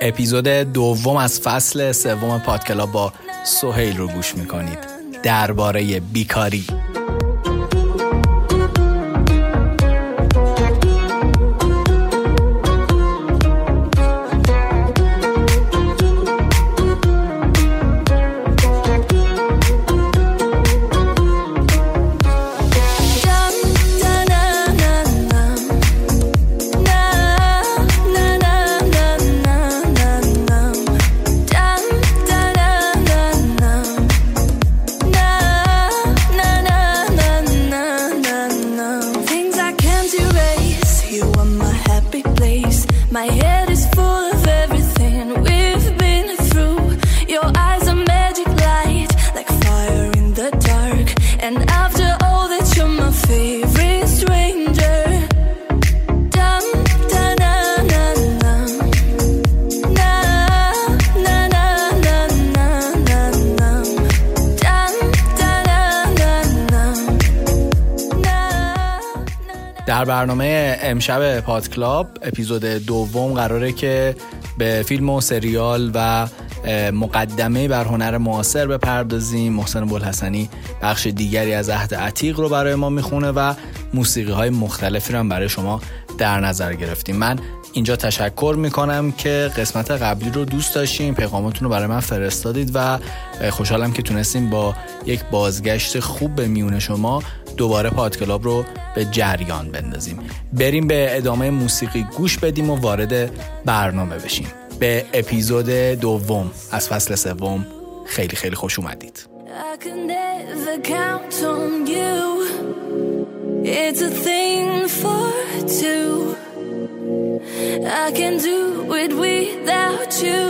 اپیزود دوم از فصل سوم پادکلا با سهیل رو گوش می‌کنید. درباره بیکاری. در برنامه امشب پاد کلاب اپیزود دوم قراره که به فیلم و سریال و مقدمه بر هنر معاصر بپردازیم. محسن بولحسنی بخش دیگری از عهد عتیق رو برای ما می‌خونه و موسیقی های مختلفی رو هم برای شما در نظر گرفتیم. من اینجا تشکر می‌کنم که قسمت قبلی رو دوست داشتیم پیغاماتون رو برای من فرستادید و خوشحالم که تونستیم با یک بازگشت خوب به میون شما دوباره پادکلاب رو به جریان بندازیم. بریم به ادامه موسیقی گوش بدیم و وارد برنامه بشیم. به اپیزود دوم از فصل سوم خیلی خیلی خوش اومدید. I can do it without you.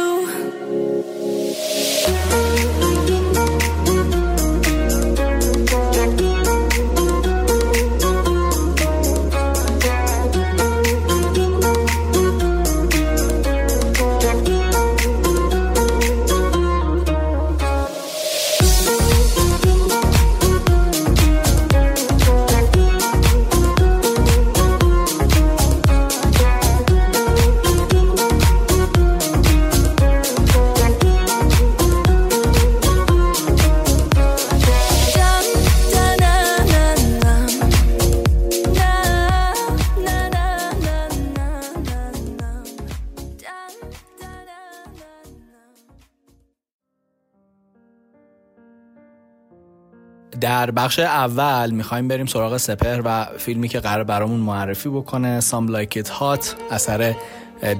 در بخش اول می‌خوایم بریم سراغ سپر و فیلمی که قرار برامون معرفی بکنه Like It Hot اثر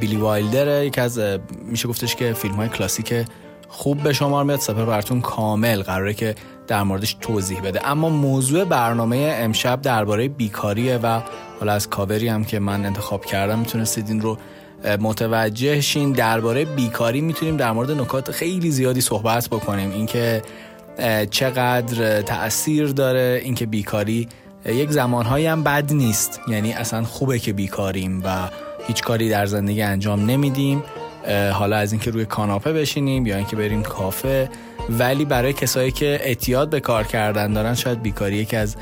بیلی وایلدر. یک از میشه گفتش که فیلم های کلاسیک خوب به شمار میاد. سپر براتون کامل قراره که در موردش توضیح بده. اما موضوع برنامه امشب درباره بیکاریه و حالا از کاوری هم که من انتخاب کردم می‌تونستید این رو متوجه شین. درباره بیکاری می‌تونیم در مورد نکات خیلی زیادی صحبت بکنیم. اینکه چقدر تاثیر داره اینکه بیکاری یک زمانهایی هم بد نیست. یعنی اصلا خوبه که بیکاریم و هیچ کاری در زندگی انجام نمیدیم. حالا از اینکه روی کاناپه بشینیم یا اینکه بریم کافه. ولی برای کسایی که اعتیاد به کار کردن دارن شاید بیکاری یکی از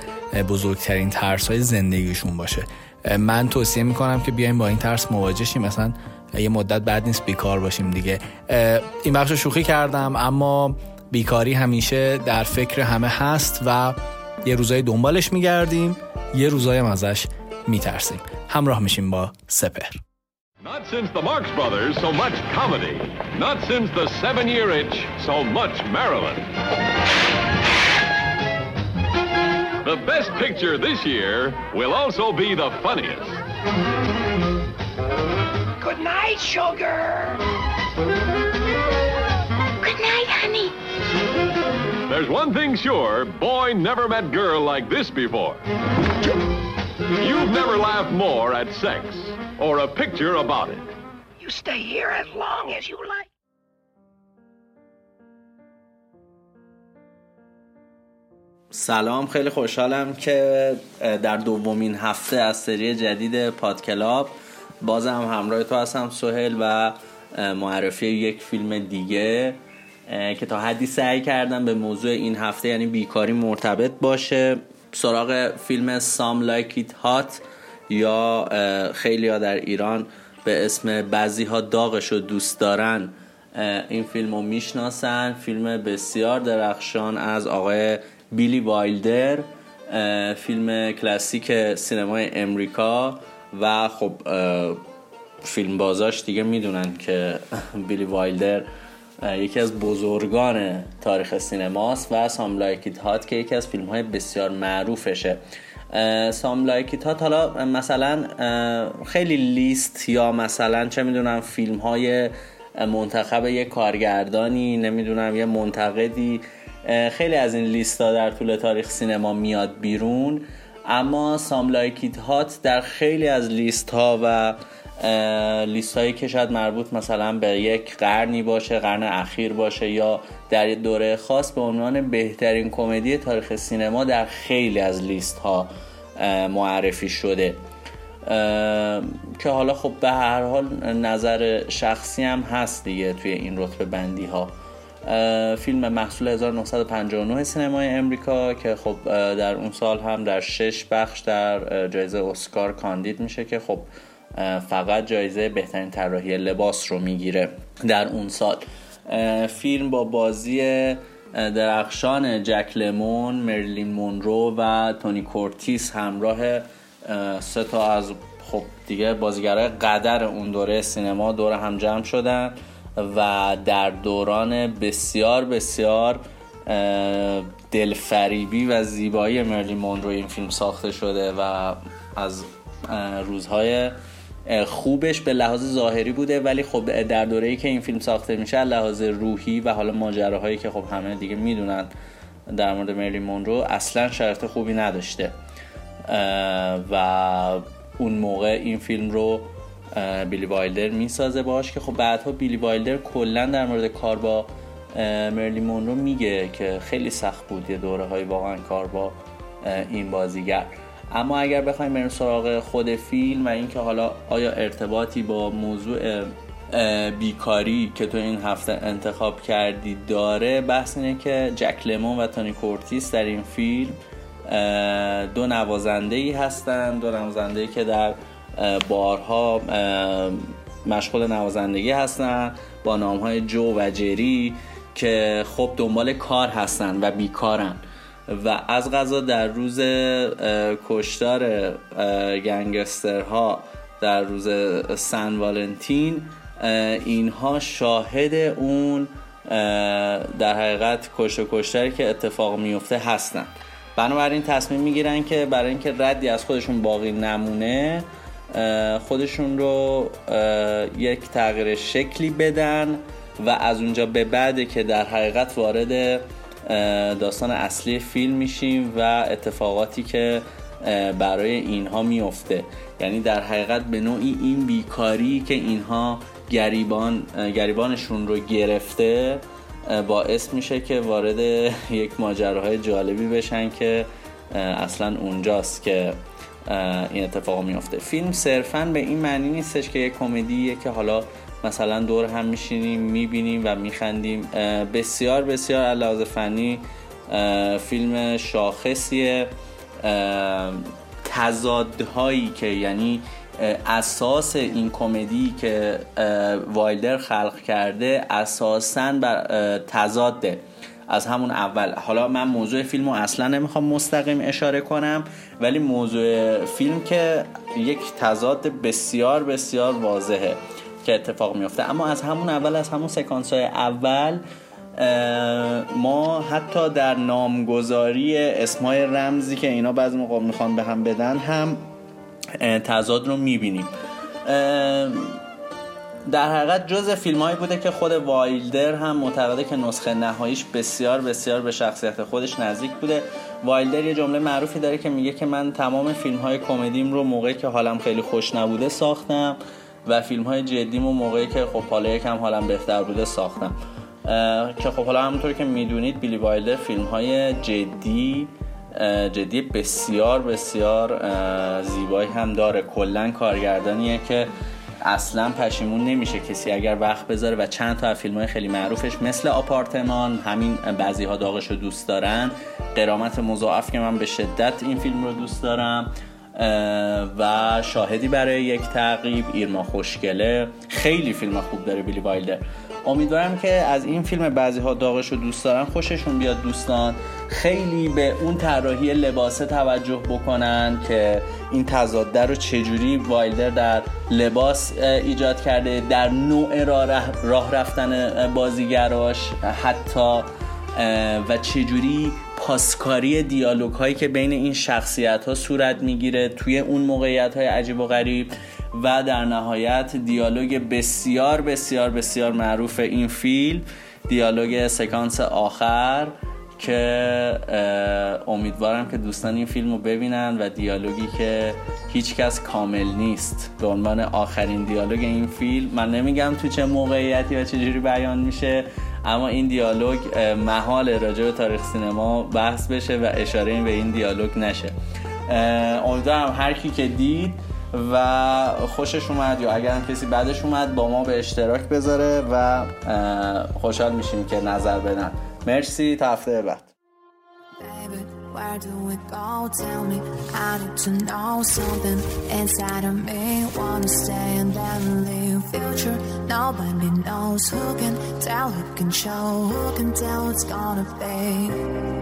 بزرگترین ترس های زندگیشون باشه. من توصیه می‌کنم که بیایم با این ترس مواجه شیم. مثلا یه مدت بعد نیست بیکار باشیم دیگه. این بخش شوخی کردم اما بیکاری همیشه در فکر همه هست و یه روزای دنبالش میگردیم یه روزای هم ازش میترسیم همراه میشیم با سپر Not since the Marx Brothers so much comedy. Not since the seven year itch so much Maryland. The best picture this year will also be the funniest. Good night, sugar. There's one thing sure, boy never met girl like this before. You've never laughed more at sex or a picture about it. You stay here as long as you like. سلام خیلی خوشحالم که در دومین هفته از سری جدید پادکلاب بازم همراهتون هستم سپهر و معرفی یک فیلم دیگه که تا حدی سعی کردم به موضوع این هفته یعنی بیکاری مرتبط باشه سراغ فیلم Some Like It Hot یا خیلی ها در ایران به اسم بعضی ها داغش رو دوست دارن این فیلم رو می‌شناسن. فیلم بسیار درخشان از آقای بیلی وایلدر فیلم کلاسیک سینمای امریکا و خب فیلم بازاش دیگه می‌دونن که بیلی وایلدر یکی از بزرگان تاریخ سینماست و Some Like It Hot که یکی از فیلم های بسیار معروفشه. Some Like It Hot حالا مثلا خیلی لیست یا مثلا چه می‌دونم فیلم های منتخب یه کارگردانی نمی‌دونم یه منتقدی خیلی از این لیست ها در طول تاریخ سینما میاد بیرون. اما Some Like It Hot در خیلی از لیست ها و لیست هایی که شاید مربوط مثلا به یک قرنی باشه قرن اخیر باشه یا در دوره خاص به عنوان بهترین کمدی تاریخ سینما در خیلی از لیست ها معرفی شده. که حالا خب به هر حال نظر شخصی هم هست دیگه توی این رتبه بندی ها فیلم محصول 1959 سینمای امریکا که خب در اون سال هم در شش بخش در جایزه اسکار کاندید میشه که خب فقط جایزه بهترین طراحی لباس رو می‌گیره در اون سال. فیلم با بازی درخشان جک لمون، مرلین مونرو و تونی کورتیس همراه سه تا از خب دیگه بازیگرای قدر اون دوره سینما دور هم جمع شدن و در دوران بسیار بسیار دلفریبی و زیبایی مرلین مونرو این فیلم ساخته شده و از روزهای خوبش به لحاظ ظاهری بوده ولی خب در دوره ای که این فیلم ساخته میشه لحاظ روحی و حالا ماجراهایی که خب همه دیگه می‌دونن در مورد مرلی مونرو اصلا شرط خوبی نداشته. و اون موقع این فیلم رو بیلی وایلدر می‌سازه باش که خب بعدها بیلی وایلدر کلا در مورد کار با مریلین مونرو میگه که خیلی سخت بود یه دوره های واقعا کار با این بازیگر. اما اگر بخوایم بریم سراغ خود فیلم و اینکه حالا آیا ارتباطی با موضوع بیکاری که تو این هفته انتخاب کردی داره بحث اینه که جک لمون و تونی کورتیس در این فیلم دو نوازنده ای هستن دو نوازنده که در بارها مشغول نوازندگی هستن با نام های جو و جری که خب دنبال کار هستن و بیکارن. و از غذا در روز کشتار گنگسترها در روز سن والنتین اینها شاهد اون در حقیقت کشت کشتاری که اتفاق میفته هستن. بنابراین تصمیم می‌گیرن که برای اینکه ردی از خودشون باقی نمونه خودشون رو یک تغییر شکلی بدن و از اونجا به بعد که در حقیقت وارد داستان اصلی فیلم میشیم و اتفاقاتی که برای اینها میفته. یعنی در حقیقت به نوعی این بیکاری که اینها گریبان گریبانشون رو گرفته باعث میشه که وارد یک ماجراهای جالبی بشن که اصلا اونجاست که این اتفاق میفته. فیلم صرفا به این معنی نیستش که یک کمدیه که حالا مثلا دور هم میشینیم می‌بینیم و میخندیم. بسیار بسیار علاوه فنی فیلم شاخصیه. تضادهایی که یعنی اساس این کمدی که وایلدر خلق کرده اساسا بر تضاده. از همون اول. حالا من موضوع فیلم رو اصلا نمی‌خوام مستقیم اشاره کنم ولی موضوع فیلم که یک تضاد بسیار بسیار واضحه. که اتفاق میفته اما از همون اول از همون سکانس های اول ما حتی در نامگذاری اسمای رمزی که اینا بعضی موقع می‌خوان به هم بدن هم تضاد رو می‌بینیم. در حقیقت جز فیلم هایی بوده که خود وایلدر هم معتقده که نسخه نهاییش بسیار بسیار به شخصیت خودش نزدیک بوده. وایلدر یه جمله معروفی داره که میگه که من تمام فیلم های کمدیم رو موقعی که حالم خیلی خوش نبوده ساختم. و فیلم های جدیم و موقعی که خب حالا یکم حالم بهتر بوده ساختم. که خب حالا همونطور که می‌دونید بیلی وایلدر فیلم های جدی جدی بسیار بسیار زیبایی هم داره. کلا کارگردانیه که اصلا پشیمون نمیشه کسی اگر وقت بذاره و چند تا فیلم های خیلی معروفش مثل آپارتمان همین بعضی ها داغش رو دوست دارن. قرامت مضاعف که من به شدت این فیلم رو دوست دارم. و شاهدی برای یک تعقیب ایرما خوشگله. خیلی فیلم خوب داره بیلی وایلدر. امیدوارم که از این فیلم بعضی ها داغش رو دوست دارن خوششون بیاد دوستان. خیلی به اون طراحی لباسه توجه بکنن که این تضاده رو چجوری وایلدر در لباس ایجاد کرده در نوع راه رفتن بازیگراش حتی و چجوری پاسکاری دیالوگ هایی که بین این شخصیت ها صورت می‌گیره توی اون موقعیت های عجیب و غریب و در نهایت دیالوگ بسیار بسیار بسیار معروف این فیلم دیالوگ سکانس آخر که امیدوارم که دوستان این فیلم رو ببینن و دیالوگی که هیچکس کامل نیست. به عنوان آخرین دیالوگ این فیلم من نمیگم تو چه موقعیتی و چجوری بیان میشه. اما این دیالوگ محال راجع به تاریخ سینما بحث بشه و اشاره به این دیالوگ نشه. امیدوارم هر کی که دید و خوشش اومد یا اگر کسی بعدش اومد با ما به اشتراک بذاره و خوشحال میشیم که نظر بدن. مرسی تا هفته بعد. Where do we go? Tell me, I need to know something inside of me. Wanna stay and then leave. Future, nobody knows who can tell, who can show, who can tell what's gonna be.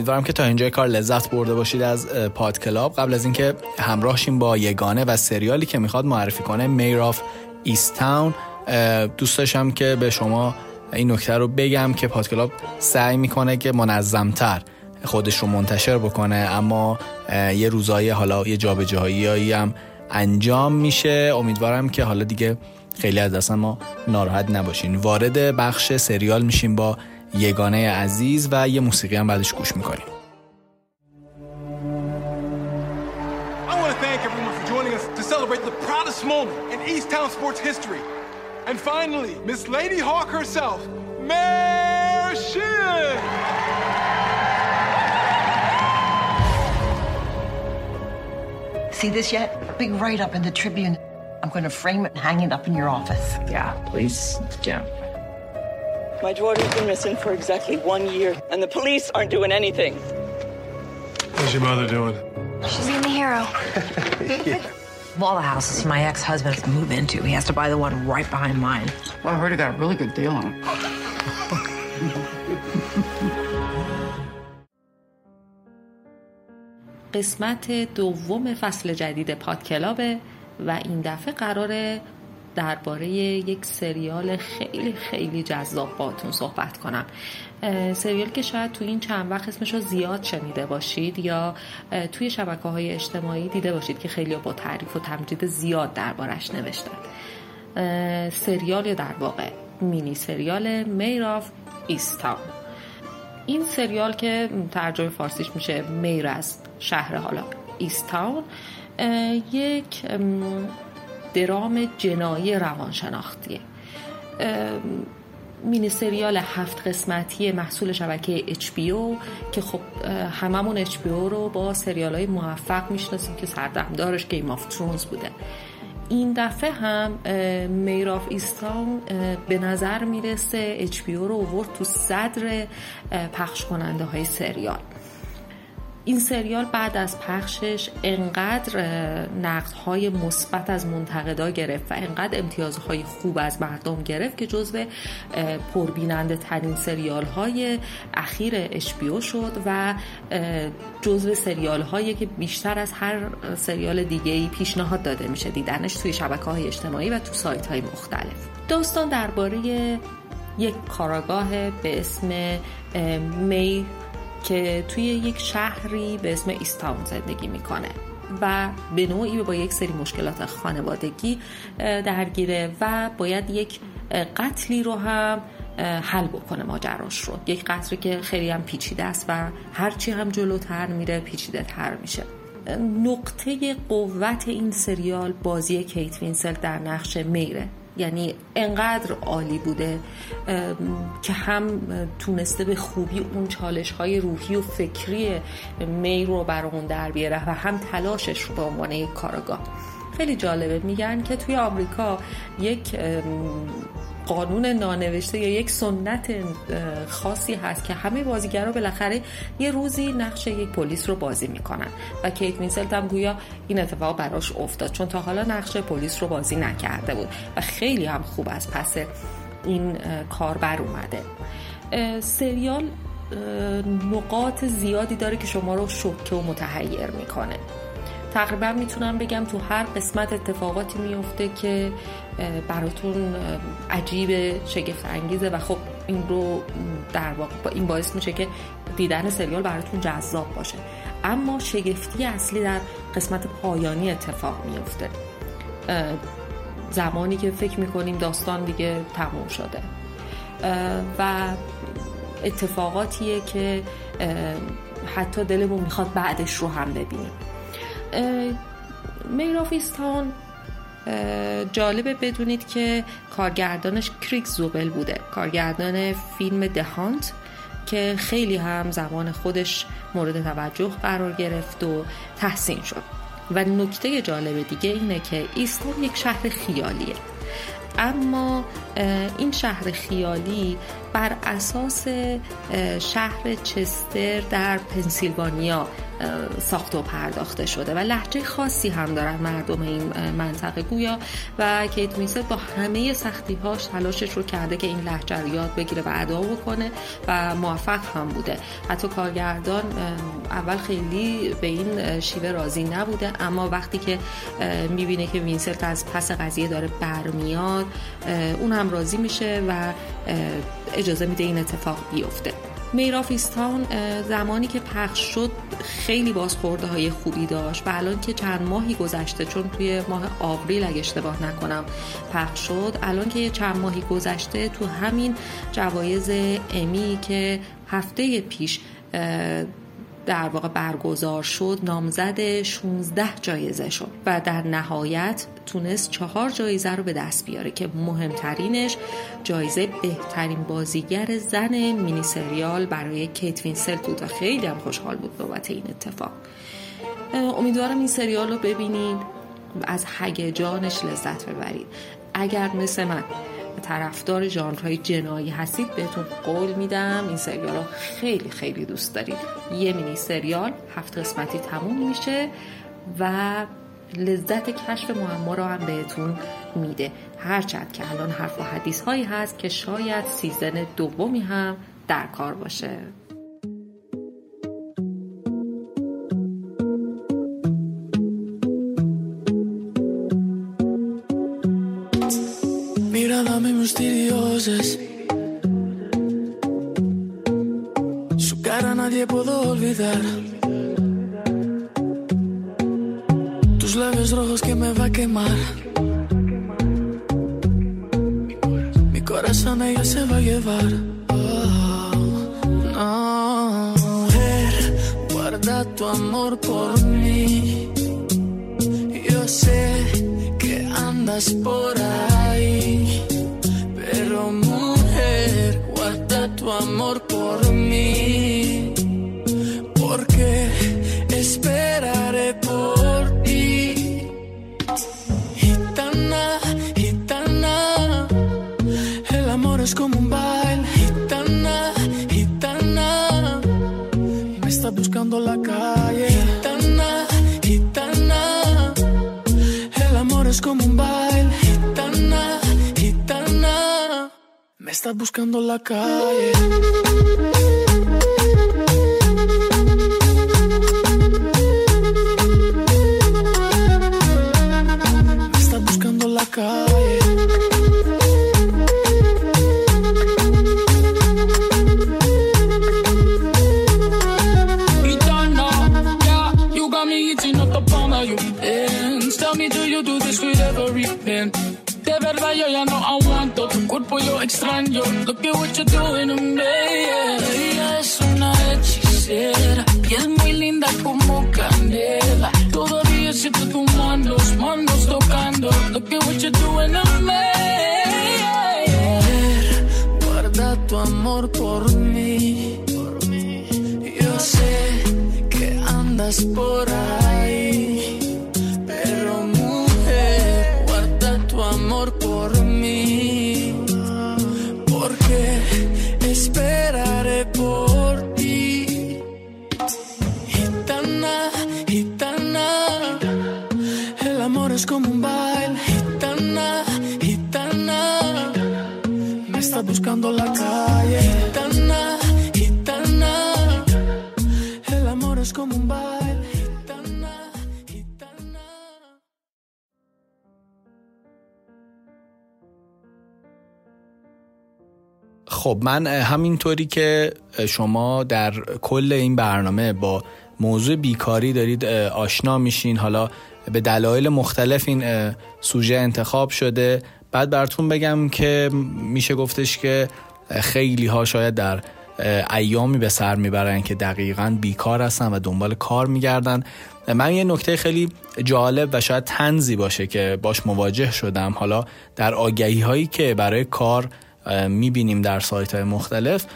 امیدوارم که تا اینجای کار لذت برده باشید از پاد کلاب. قبل از اینکه همراه شیم با یگانه و سریالی که می‌خواد معرفی کنه Mare of Easttown دوست داشتم که به شما این نکته رو بگم که پاد کلاب سعی می‌کنه که منظمتر خودش رو منتشر بکنه اما یه روزایی حالا یه جابجایی هم انجام میشه. امیدوارم که حالا دیگه خیلی از دستان ما ناراحت نباشین. وارد بخش سریال میشیم با یگانه عزیز و یه موسیقی هم بعدش گوش می‌کنیم I want to thank everyone for joining us to celebrate the proudest moment in East Town sports history. And finally, Miss Lady Hawk herself, Mayor Shin! See this yet? Big write up in the Tribune. I'm going to frame it and hang it up in your office. Yeah, please. Yeah. My daughter's been missing for exactly one year, and the police aren't doing anything. How's your mother doing? She's in the hero. Of all the houses my ex-husband has to move into, he has to buy the one right behind mine. Well, I heard he got a really good deal on it. قسمت دوم فصل جدید پادکلابه و این دفعه قراره درباره یک سریال خیلی خیلی جذاب باتون صحبت کنم. سریال که شاید تو این چند وقت اسمش رو زیاد شنیده باشید یا توی شبکه های اجتماعی دیده باشید که خیلی با تعریف و تمجید زیاد دربارش نوشتن. سریال در واقع مینی سریال میر آف ایستاون این سریال که ترجمه فارسیش میشه میر از شهر حالا Easttown یک درام جنایی روانشناختیه مینی سریال هفت قسمتی محصول شبکه HBO که خب هممون HBO رو با سریال های موفق می‌شناسیم که سردمدارش Game of Thrones بوده. این دفعه هم Mare of Easttown به نظر می‌رسه HBO رو آورد تو صدر پخش کننده های سریال. این سریال بعد از پخشش انقدر نقدهای مثبت از منتقدا گرفت و انقدر امتیازهای خوب از مردم گرفت که جزو پربیننده ترین سریال های اخیر اشبیو شد و جزو سریال هایی که بیشتر از هر سریال دیگه ای پیشنهاد داده میشه. دیدنش توی شبکه های اجتماعی و تو سایت های مختلف. داستان درباره یک کاراگاه به اسم می که توی یک شهری به اسم ایستاون زندگی می‌کنه و به نوعی با یک سری مشکلات خانوادگی درگیره و باید یک قتلی رو هم حل بکنه ماجراش رو. یک قتلی که خیلی هم پیچیده است و هرچی هم جلوتر میره پیچیده تر میشه. نقطه قوت این سریال بازی کیت وینسل در نقش میره. یعنی انقدر عالی بوده که هم تونسته به خوبی اون چالش های روحی و فکری می رو برامون در بیاره و هم تلاشش رو به عنوان یک کارگاه. خیلی جالبه. میگن که توی آمریکا یک قانون نانوشته یا یک سنت خاصی هست که همه بازیگرا بالاخره یه روزی نقش یک پلیس رو بازی می‌کنن. و کیت وینسلت هم گویا این اتفاق براش افتاد چون تا حالا نقش پلیس رو بازی نکرده بود و خیلی هم خوب از پس این کار بر اومده. سریال نقاط زیادی داره که شما رو شوکه و متحیر می‌کنه. تقریبا می‌تونم بگم تو هر قسمت اتفاقاتی میفته که براتون عجیب شگفت انگیزه و خب این رو در واقع این باعث میشه که دیدن سریال براتون جذاب باشه. اما شگفتی اصلی در قسمت پایانی اتفاق میفته. زمانی که فکر می‌کنیم داستان دیگه تموم شده. و اتفاقاتیه که حتی دلمون می‌خواد بعدش رو هم ببینیم. میرافیستان جالبه بدونید که کارگردانش کریک زوبل بوده. کارگردان فیلم دهانت که خیلی هم زمان خودش مورد توجه قرار گرفت و تحسین شد. و نکته جالب دیگه اینه که ایستان یک شهر خیالیه. اما این شهر خیالی بر اساس شهر چستر در پنسیلوانیا ساخته و پرداخته شده و لحجه خاصی هم دارن مردم این منطقه گویا و کیت میسل با همه سختی هاش تلاشش رو کرده که این لحجه رو یاد بگیره و ادا بکنه و موفق هم بوده. حتی کارگردان اول خیلی به این شیوه راضی نبوده اما وقتی که می‌بینه که وینسلت از پس قضیه داره برمیاد اون هم راضی میشه و اجازه میده این اتفاق بیفته. میرافیستان زمانی که پخش شد خیلی بازخورده های خوبی داشت و الان که چند ماهی گذشته چون توی ماه آوریل اگه اشتباه نکنم پخش شد الان که چند ماهی گذشته تو همین جوایز امی که هفته پیش در واقع برگزار شد نامزد 16 جایزه شد و در نهایت تونست چهار جایزه رو به دست بیاره که مهمترینش جایزه بهترین بازیگر زن مینی سریال برای کیت وینسلت بود و خیلی هم خوشحال بود بابت این اتفاق. امیدوارم این سریال رو ببینید از هگجانش لذت ببرید اگر مثل من طرفدار ژانرهای جنایی هستید بهتون قول میدم. این سریال رو خیلی خیلی دوست دارید. یه مینی سریال هفت قسمتی تموم میشه و لذت کشف معما رو هم بهتون میده. هرچند که الان حرف و حدیث هایی هست که شاید سیزن دومی هم در کار باشه. Su cara nadie pudo olvidar. Tus labios rojos que me va a quemar. corazón ella se va a llevar. Oh, no, mujer, guarda tu amor por mí. Yo sé que andas por ahí, tu amor por mí. Me está buscando la calle. خب من همینطوری که شما در کل این برنامه با موضوع بیکاری دارید آشنا میشین. حالا به دلایل مختلف این سوژه انتخاب شده. بعد براتون بگم که میشه گفتش که خیلی ها شاید در ایامی به سر می‌برن که دقیقا بیکار هستن و دنبال کار میگردن. من یه نکته خیلی جالب و شاید تنزی باشه که باش مواجه شدم. حالا در آگهی هایی که برای کار می‌بینیم در سایت های مختلف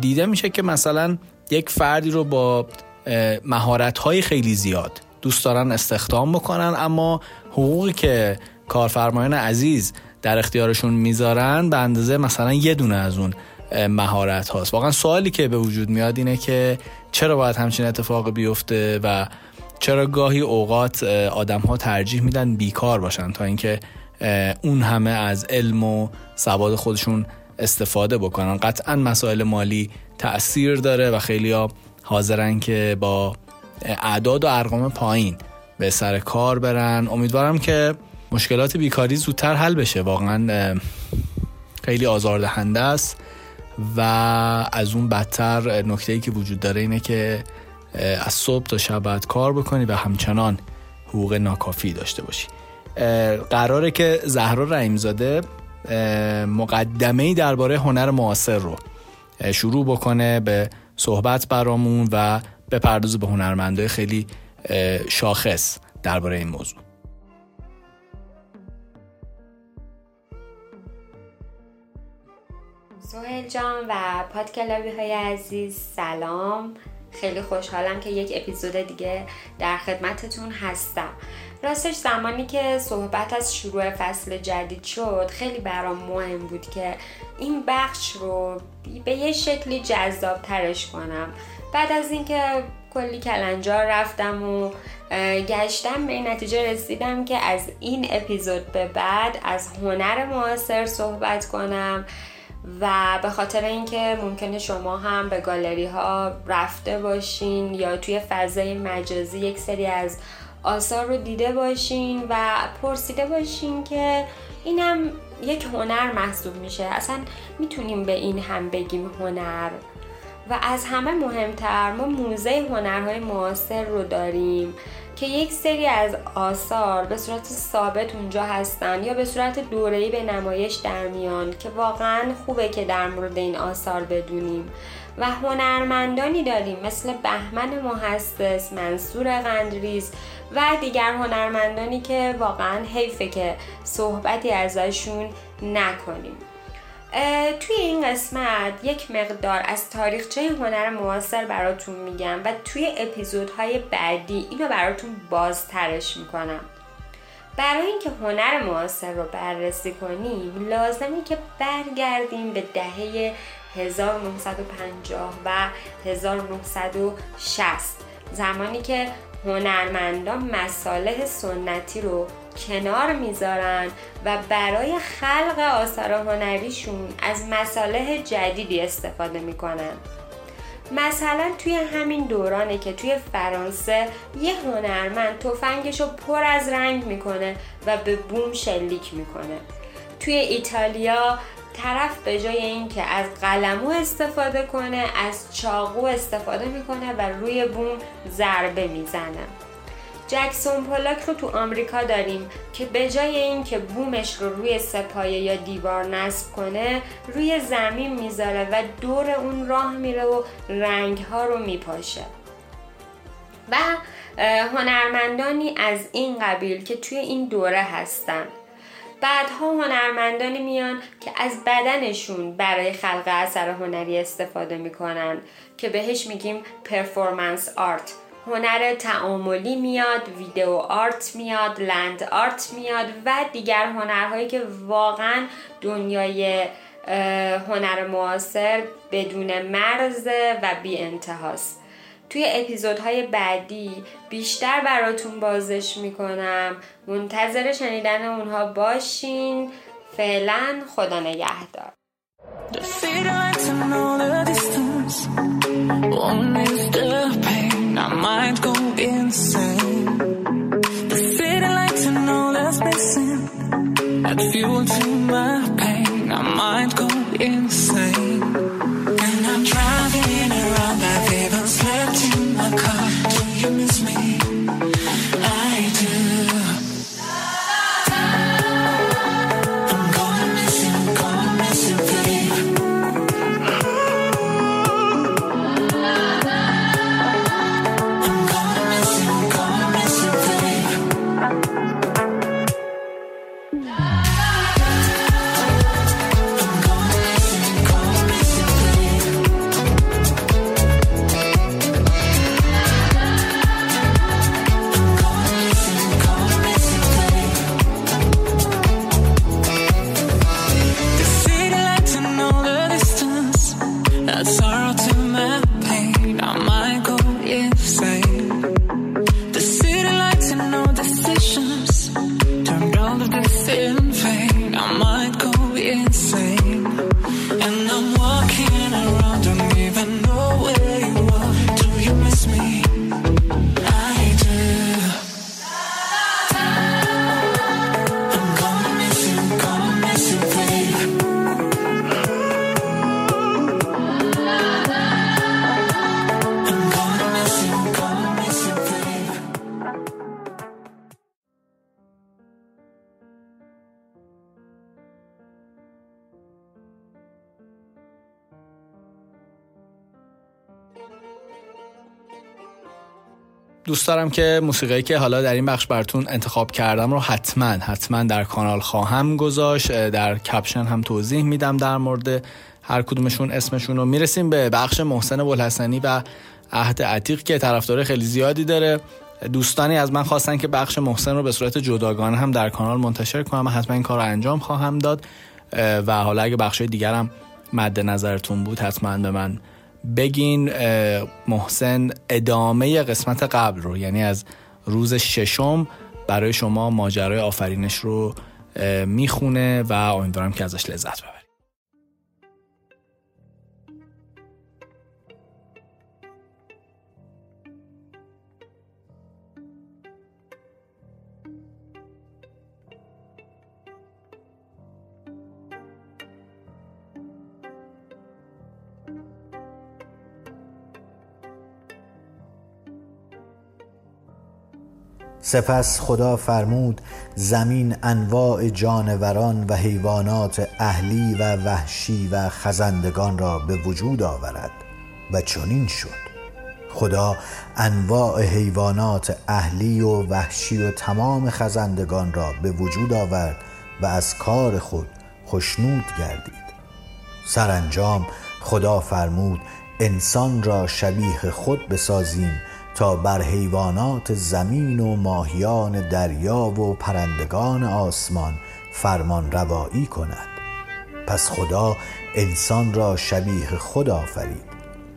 دیده میشه که مثلا یک فردی رو با مهارت های خیلی زیاد دوست دارن استخدام بکنن اما حقوقی که کارفرمایان عزیز در اختیارشون می‌ذارن به اندازه مثلا یه دونه از اون مهارت هاست واقعا سوالی که به وجود میاد اینه که چرا باید همچین اتفاق بیفته و چرا گاهی اوقات آدم ها ترجیح میدن بیکار باشن تا اینکه اون همه از علم و سواد خودشون استفاده بکنن. قطعا مسائل مالی تأثیر داره و خیلی ها حاضرن که با اعداد و ارقام پایین به سر کار برن. امیدوارم که مشکلات بیکاری زودتر حل بشه. واقعا خیلی آزاردهنده است و از اون بدتر نکته که وجود داره اینه که از صبح تا شب کار بکنی و همچنان حقوق ناکافی داشته باشی. قراره که زهرا رحیمزاده مقدمه ای درباره هنر معاصر رو شروع بکنه به صحبت برامون و بپردازه به هنرمندای خیلی شاخص درباره این موضوع. سوهل جان و پادکلابی های عزیز سلام. خیلی خوشحالم که یک اپیزود دیگه در خدمتتون هستم. راستش زمانی که صحبت از شروع فصل جدید شد خیلی برام مهم بود که این بخش رو به یه شکلی جذاب ترش کنم. بعد از اینکه کلی کلنجار رفتم و گشتم به این نتیجه رسیدم که از این اپیزود به بعد از هنر معاصر صحبت کنم و به خاطر اینکه ممکنه شما هم به گالری ها رفته باشین یا توی فضای مجازی یک سری از آثار رو دیده باشین و پرسیده باشین که اینم یک هنر محسوب میشه. اصلا می‌تونیم به این هم بگیم هنر. و از همه مهمتر ما موزه هنرهای معاصر رو داریم که یک سری از آثار به صورت ثابت اونجا هستن یا به صورت دوره‌ای به نمایش در میان که واقعا خوبه که در مورد این آثار بدونیم. و هنرمندانی داریم مثل بهمن محسس، منصور قندریز و دیگر هنرمندانی که واقعا حیفه که صحبتی ازشون نکنیم. توی این قسمت یک مقدار از تاریخچه هنر معاصر براتون میگم و توی اپیزودهای بعدی اینو براتون بازترش می‌کنم. برای اینکه هنر معاصر رو بررسی کنیم لازمه که برگردیم به دهه 1950 و 1960 زمانی که هنرمندان مصالح سنتی رو کنار می‌ذارن و برای خلق آثار هنریشون از مصالح جدیدی استفاده می‌کنن. مثلا توی همین دورانه که توی فرانسه یه هنرمند تفنگش رو پر از رنگ می‌کنه و به بوم شلیک می‌کنه. توی ایتالیا طرف به جای اینکه از قلمو استفاده کنه از چاقو استفاده می‌کنه و روی بوم ضربه می‌زنه. جکسون پولاک رو تو آمریکا داریم که به جای اینکه بومش رو روی سپایه یا دیوار نصب کنه روی زمین می‌ذاره و دور اون راه میره و رنگ ها رو میپاشه. و هنرمندانی از این قبیل که توی این دوره هستن. بعدها هنرمندانی میان که از بدنشون برای خلق اثر هنری استفاده می‌کنن که بهش میگیم پرفورمنس آرت هنر تعاملی میاد ویدیو آرت میاد لند آرت میاد و دیگر هنرهایی که واقعا دنیای هنر معاصر بدون مرز و بی انتهاست توی اپیزودهای بعدی بیشتر براتون بازش می‌کنم. منتظر شنیدن اونها باشین. فعلا خدا نگهدار. Insane. You miss me? دوست دارم که موسیقی که حالا در این بخش براتون انتخاب کردم رو حتما حتما در کانال خواهم گذاشت. در کپشن هم توضیح میدم در مورد هر کدومشون اسمشون رو. می‌رسیم به بخش محسن بلحسنی و عهد عتیق که طرفدار خیلی زیادی داره. دوستانی از من خواستن که بخش محسن رو به صورت جداگانه هم در کانال منتشر کنم. حتما این کار رو انجام خواهم داد. و حالا اگه بخش دیگرم مد نظرتون بود حتما به من بگین محسن ادامه قسمت قبل رو یعنی از روز ششم برای شما ماجرای آفرینش رو می‌خونه و امیدوارم که ازش لذت ببرید. سپس خدا فرمود زمین انواع جانوران و حیوانات اهلی و وحشی و خزندگان را به وجود آورد و چنین شد. خدا انواع حیوانات اهلی و وحشی و تمام خزندگان را به وجود آورد و از کار خود خشنود گردید. سرانجام خدا فرمود انسان را شبیه خود بسازیم تا بر حیوانات زمین و ماهیان دریا و پرندگان آسمان فرمان روایی کند. پس خدا انسان را شبیه خود آفرید.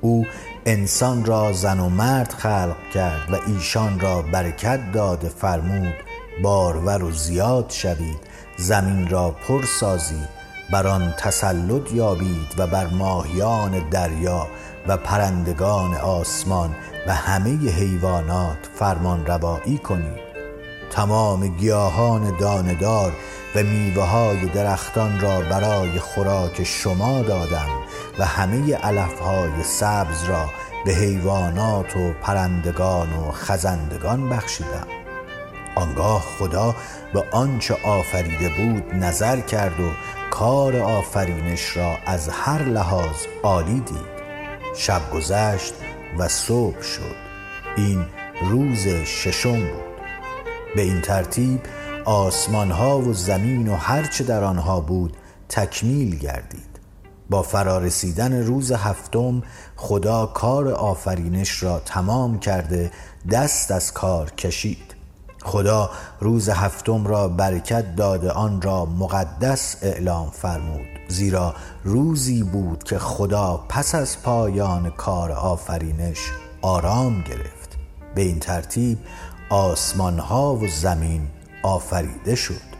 او انسان را زن و مرد خلق کرد و ایشان را برکت داده فرمود بارور و زیاد شوید زمین را پر سازید بر آن تسلط یابید و بر ماهیان دریا و پرندگان آسمان و همه حیوانات فرمان روایی کنید تمام گیاهان داندار و میوه های درختان را برای خوراک شما دادم و همه علف های سبز را به حیوانات و پرندگان و خزندگان بخشیدم. آنگاه خدا به آنچه آفریده بود نظر کرد و کار آفرینش را از هر لحاظ عالی دید. شب گذشت و صبح شد. این روز ششم بود. به این ترتیب آسمان ها و زمین و هرچه در آنها بود تکمیل گردید. با فرارسیدن روز هفتم خدا کار آفرینش را تمام کرده دست از کار کشید. خدا روز هفتم را برکت داده آن را مقدس اعلام فرمود. زیرا روزی بود که خدا پس از پایان کار آفرینش آرام گرفت. به این ترتیب آسمان ها و زمین آفریده شد.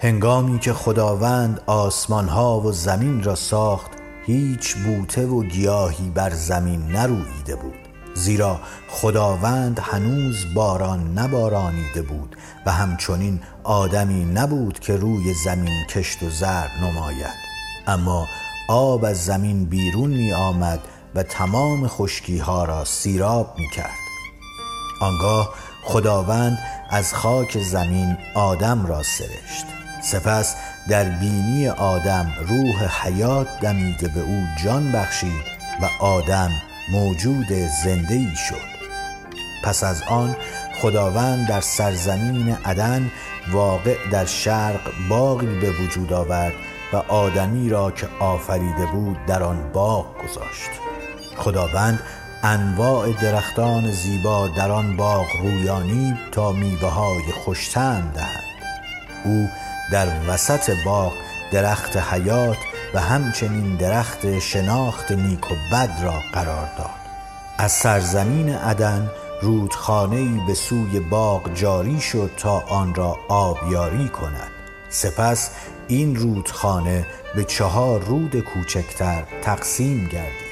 هنگامی که خداوند آسمان ها و زمین را ساخت هیچ بوته و گیاهی بر زمین نرویده بود. زیرا خداوند هنوز باران نبارانیده بود و همچنین آدمی نبود که روی زمین کشت و زر نماید. اما آب از زمین بیرون می آمد و تمام خشکی ها را سیراب می کرد. آنگاه خداوند از خاک زمین آدم را سرشت. سپس در بینی آدم روح حیات دمیده به او جان بخشید و آدم موجود زنده ای شد. پس از آن خداوند در سرزمین عدن واقع در شرق باغی به وجود آورد و آدمی را که آفریده بود در آن باغ گذاشت. خداوند انواع درختان زیبا در آن باغ رویانی تا میوه های خوشتن دهد. او در وسط باغ درخت حیات و همچنین درخت شناخت نیک و بد را قرار داد. از سرزمین عدن رودخانه‌ای به سوی باغ جاری شد تا آن را آبیاری کند. سپس این رودخانه به چهار رود کوچکتر تقسیم گردید.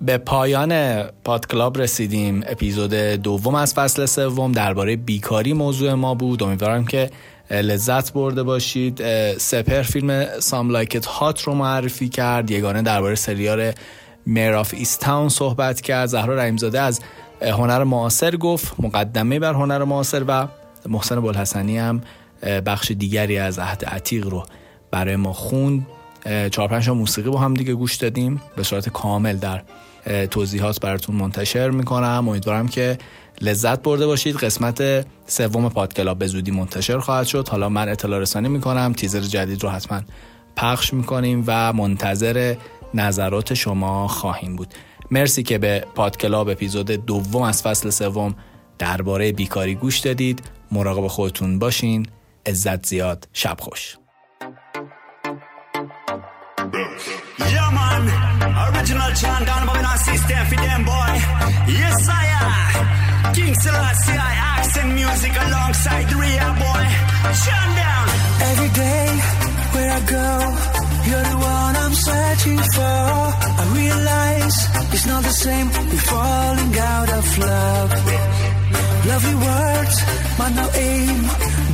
به پایان پادکلاب رسیدیم. اپیزود دوم از فصل سوم درباره بیکاری موضوع ما بود. امیدوارم که لذت برده باشید. سپهر فیلم Some Like It Hot رو معرفی کرد. یگانه درباره سریال Mare of Easttown صحبت کرد. زهرا رحیمزاده از هنر معاصر گفت مقدمه بر هنر معاصر و محسن ابوالحسنی هم بخش دیگری از عهد عتیق رو برای ما خوند. چهار پنج موسیقی با هم دیگه گوش دادیم به صورت کامل در توضیحات براتون منتشر می‌کنم. امیدوارم که لذت برده باشید. قسمت سوم پادکلاب به زودی منتشر خواهد شد. حالا من اطلاع رسانی می‌کنم. تیزر جدید رو حتما پخش می‌کنیم و منتظر نظرات شما خواهیم بود. مرسی که به پادکلاب اپیزود دوم از فصل سوم درباره بیکاری گوش دادید. مراقب خودتون باشین. عزت زیاد. شب خوش. Original down Babylon system for them, boy. Yes, I am. King I accent music alongside boy. Down. Every day, where I go, you're the one I'm searching for. I realize It's not the same, we're falling out of love. Lovely words, but no aim.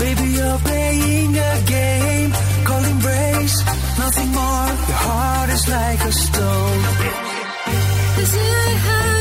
Baby, you're playing a game. Nothing more. Your heart is like a stone. Is it high?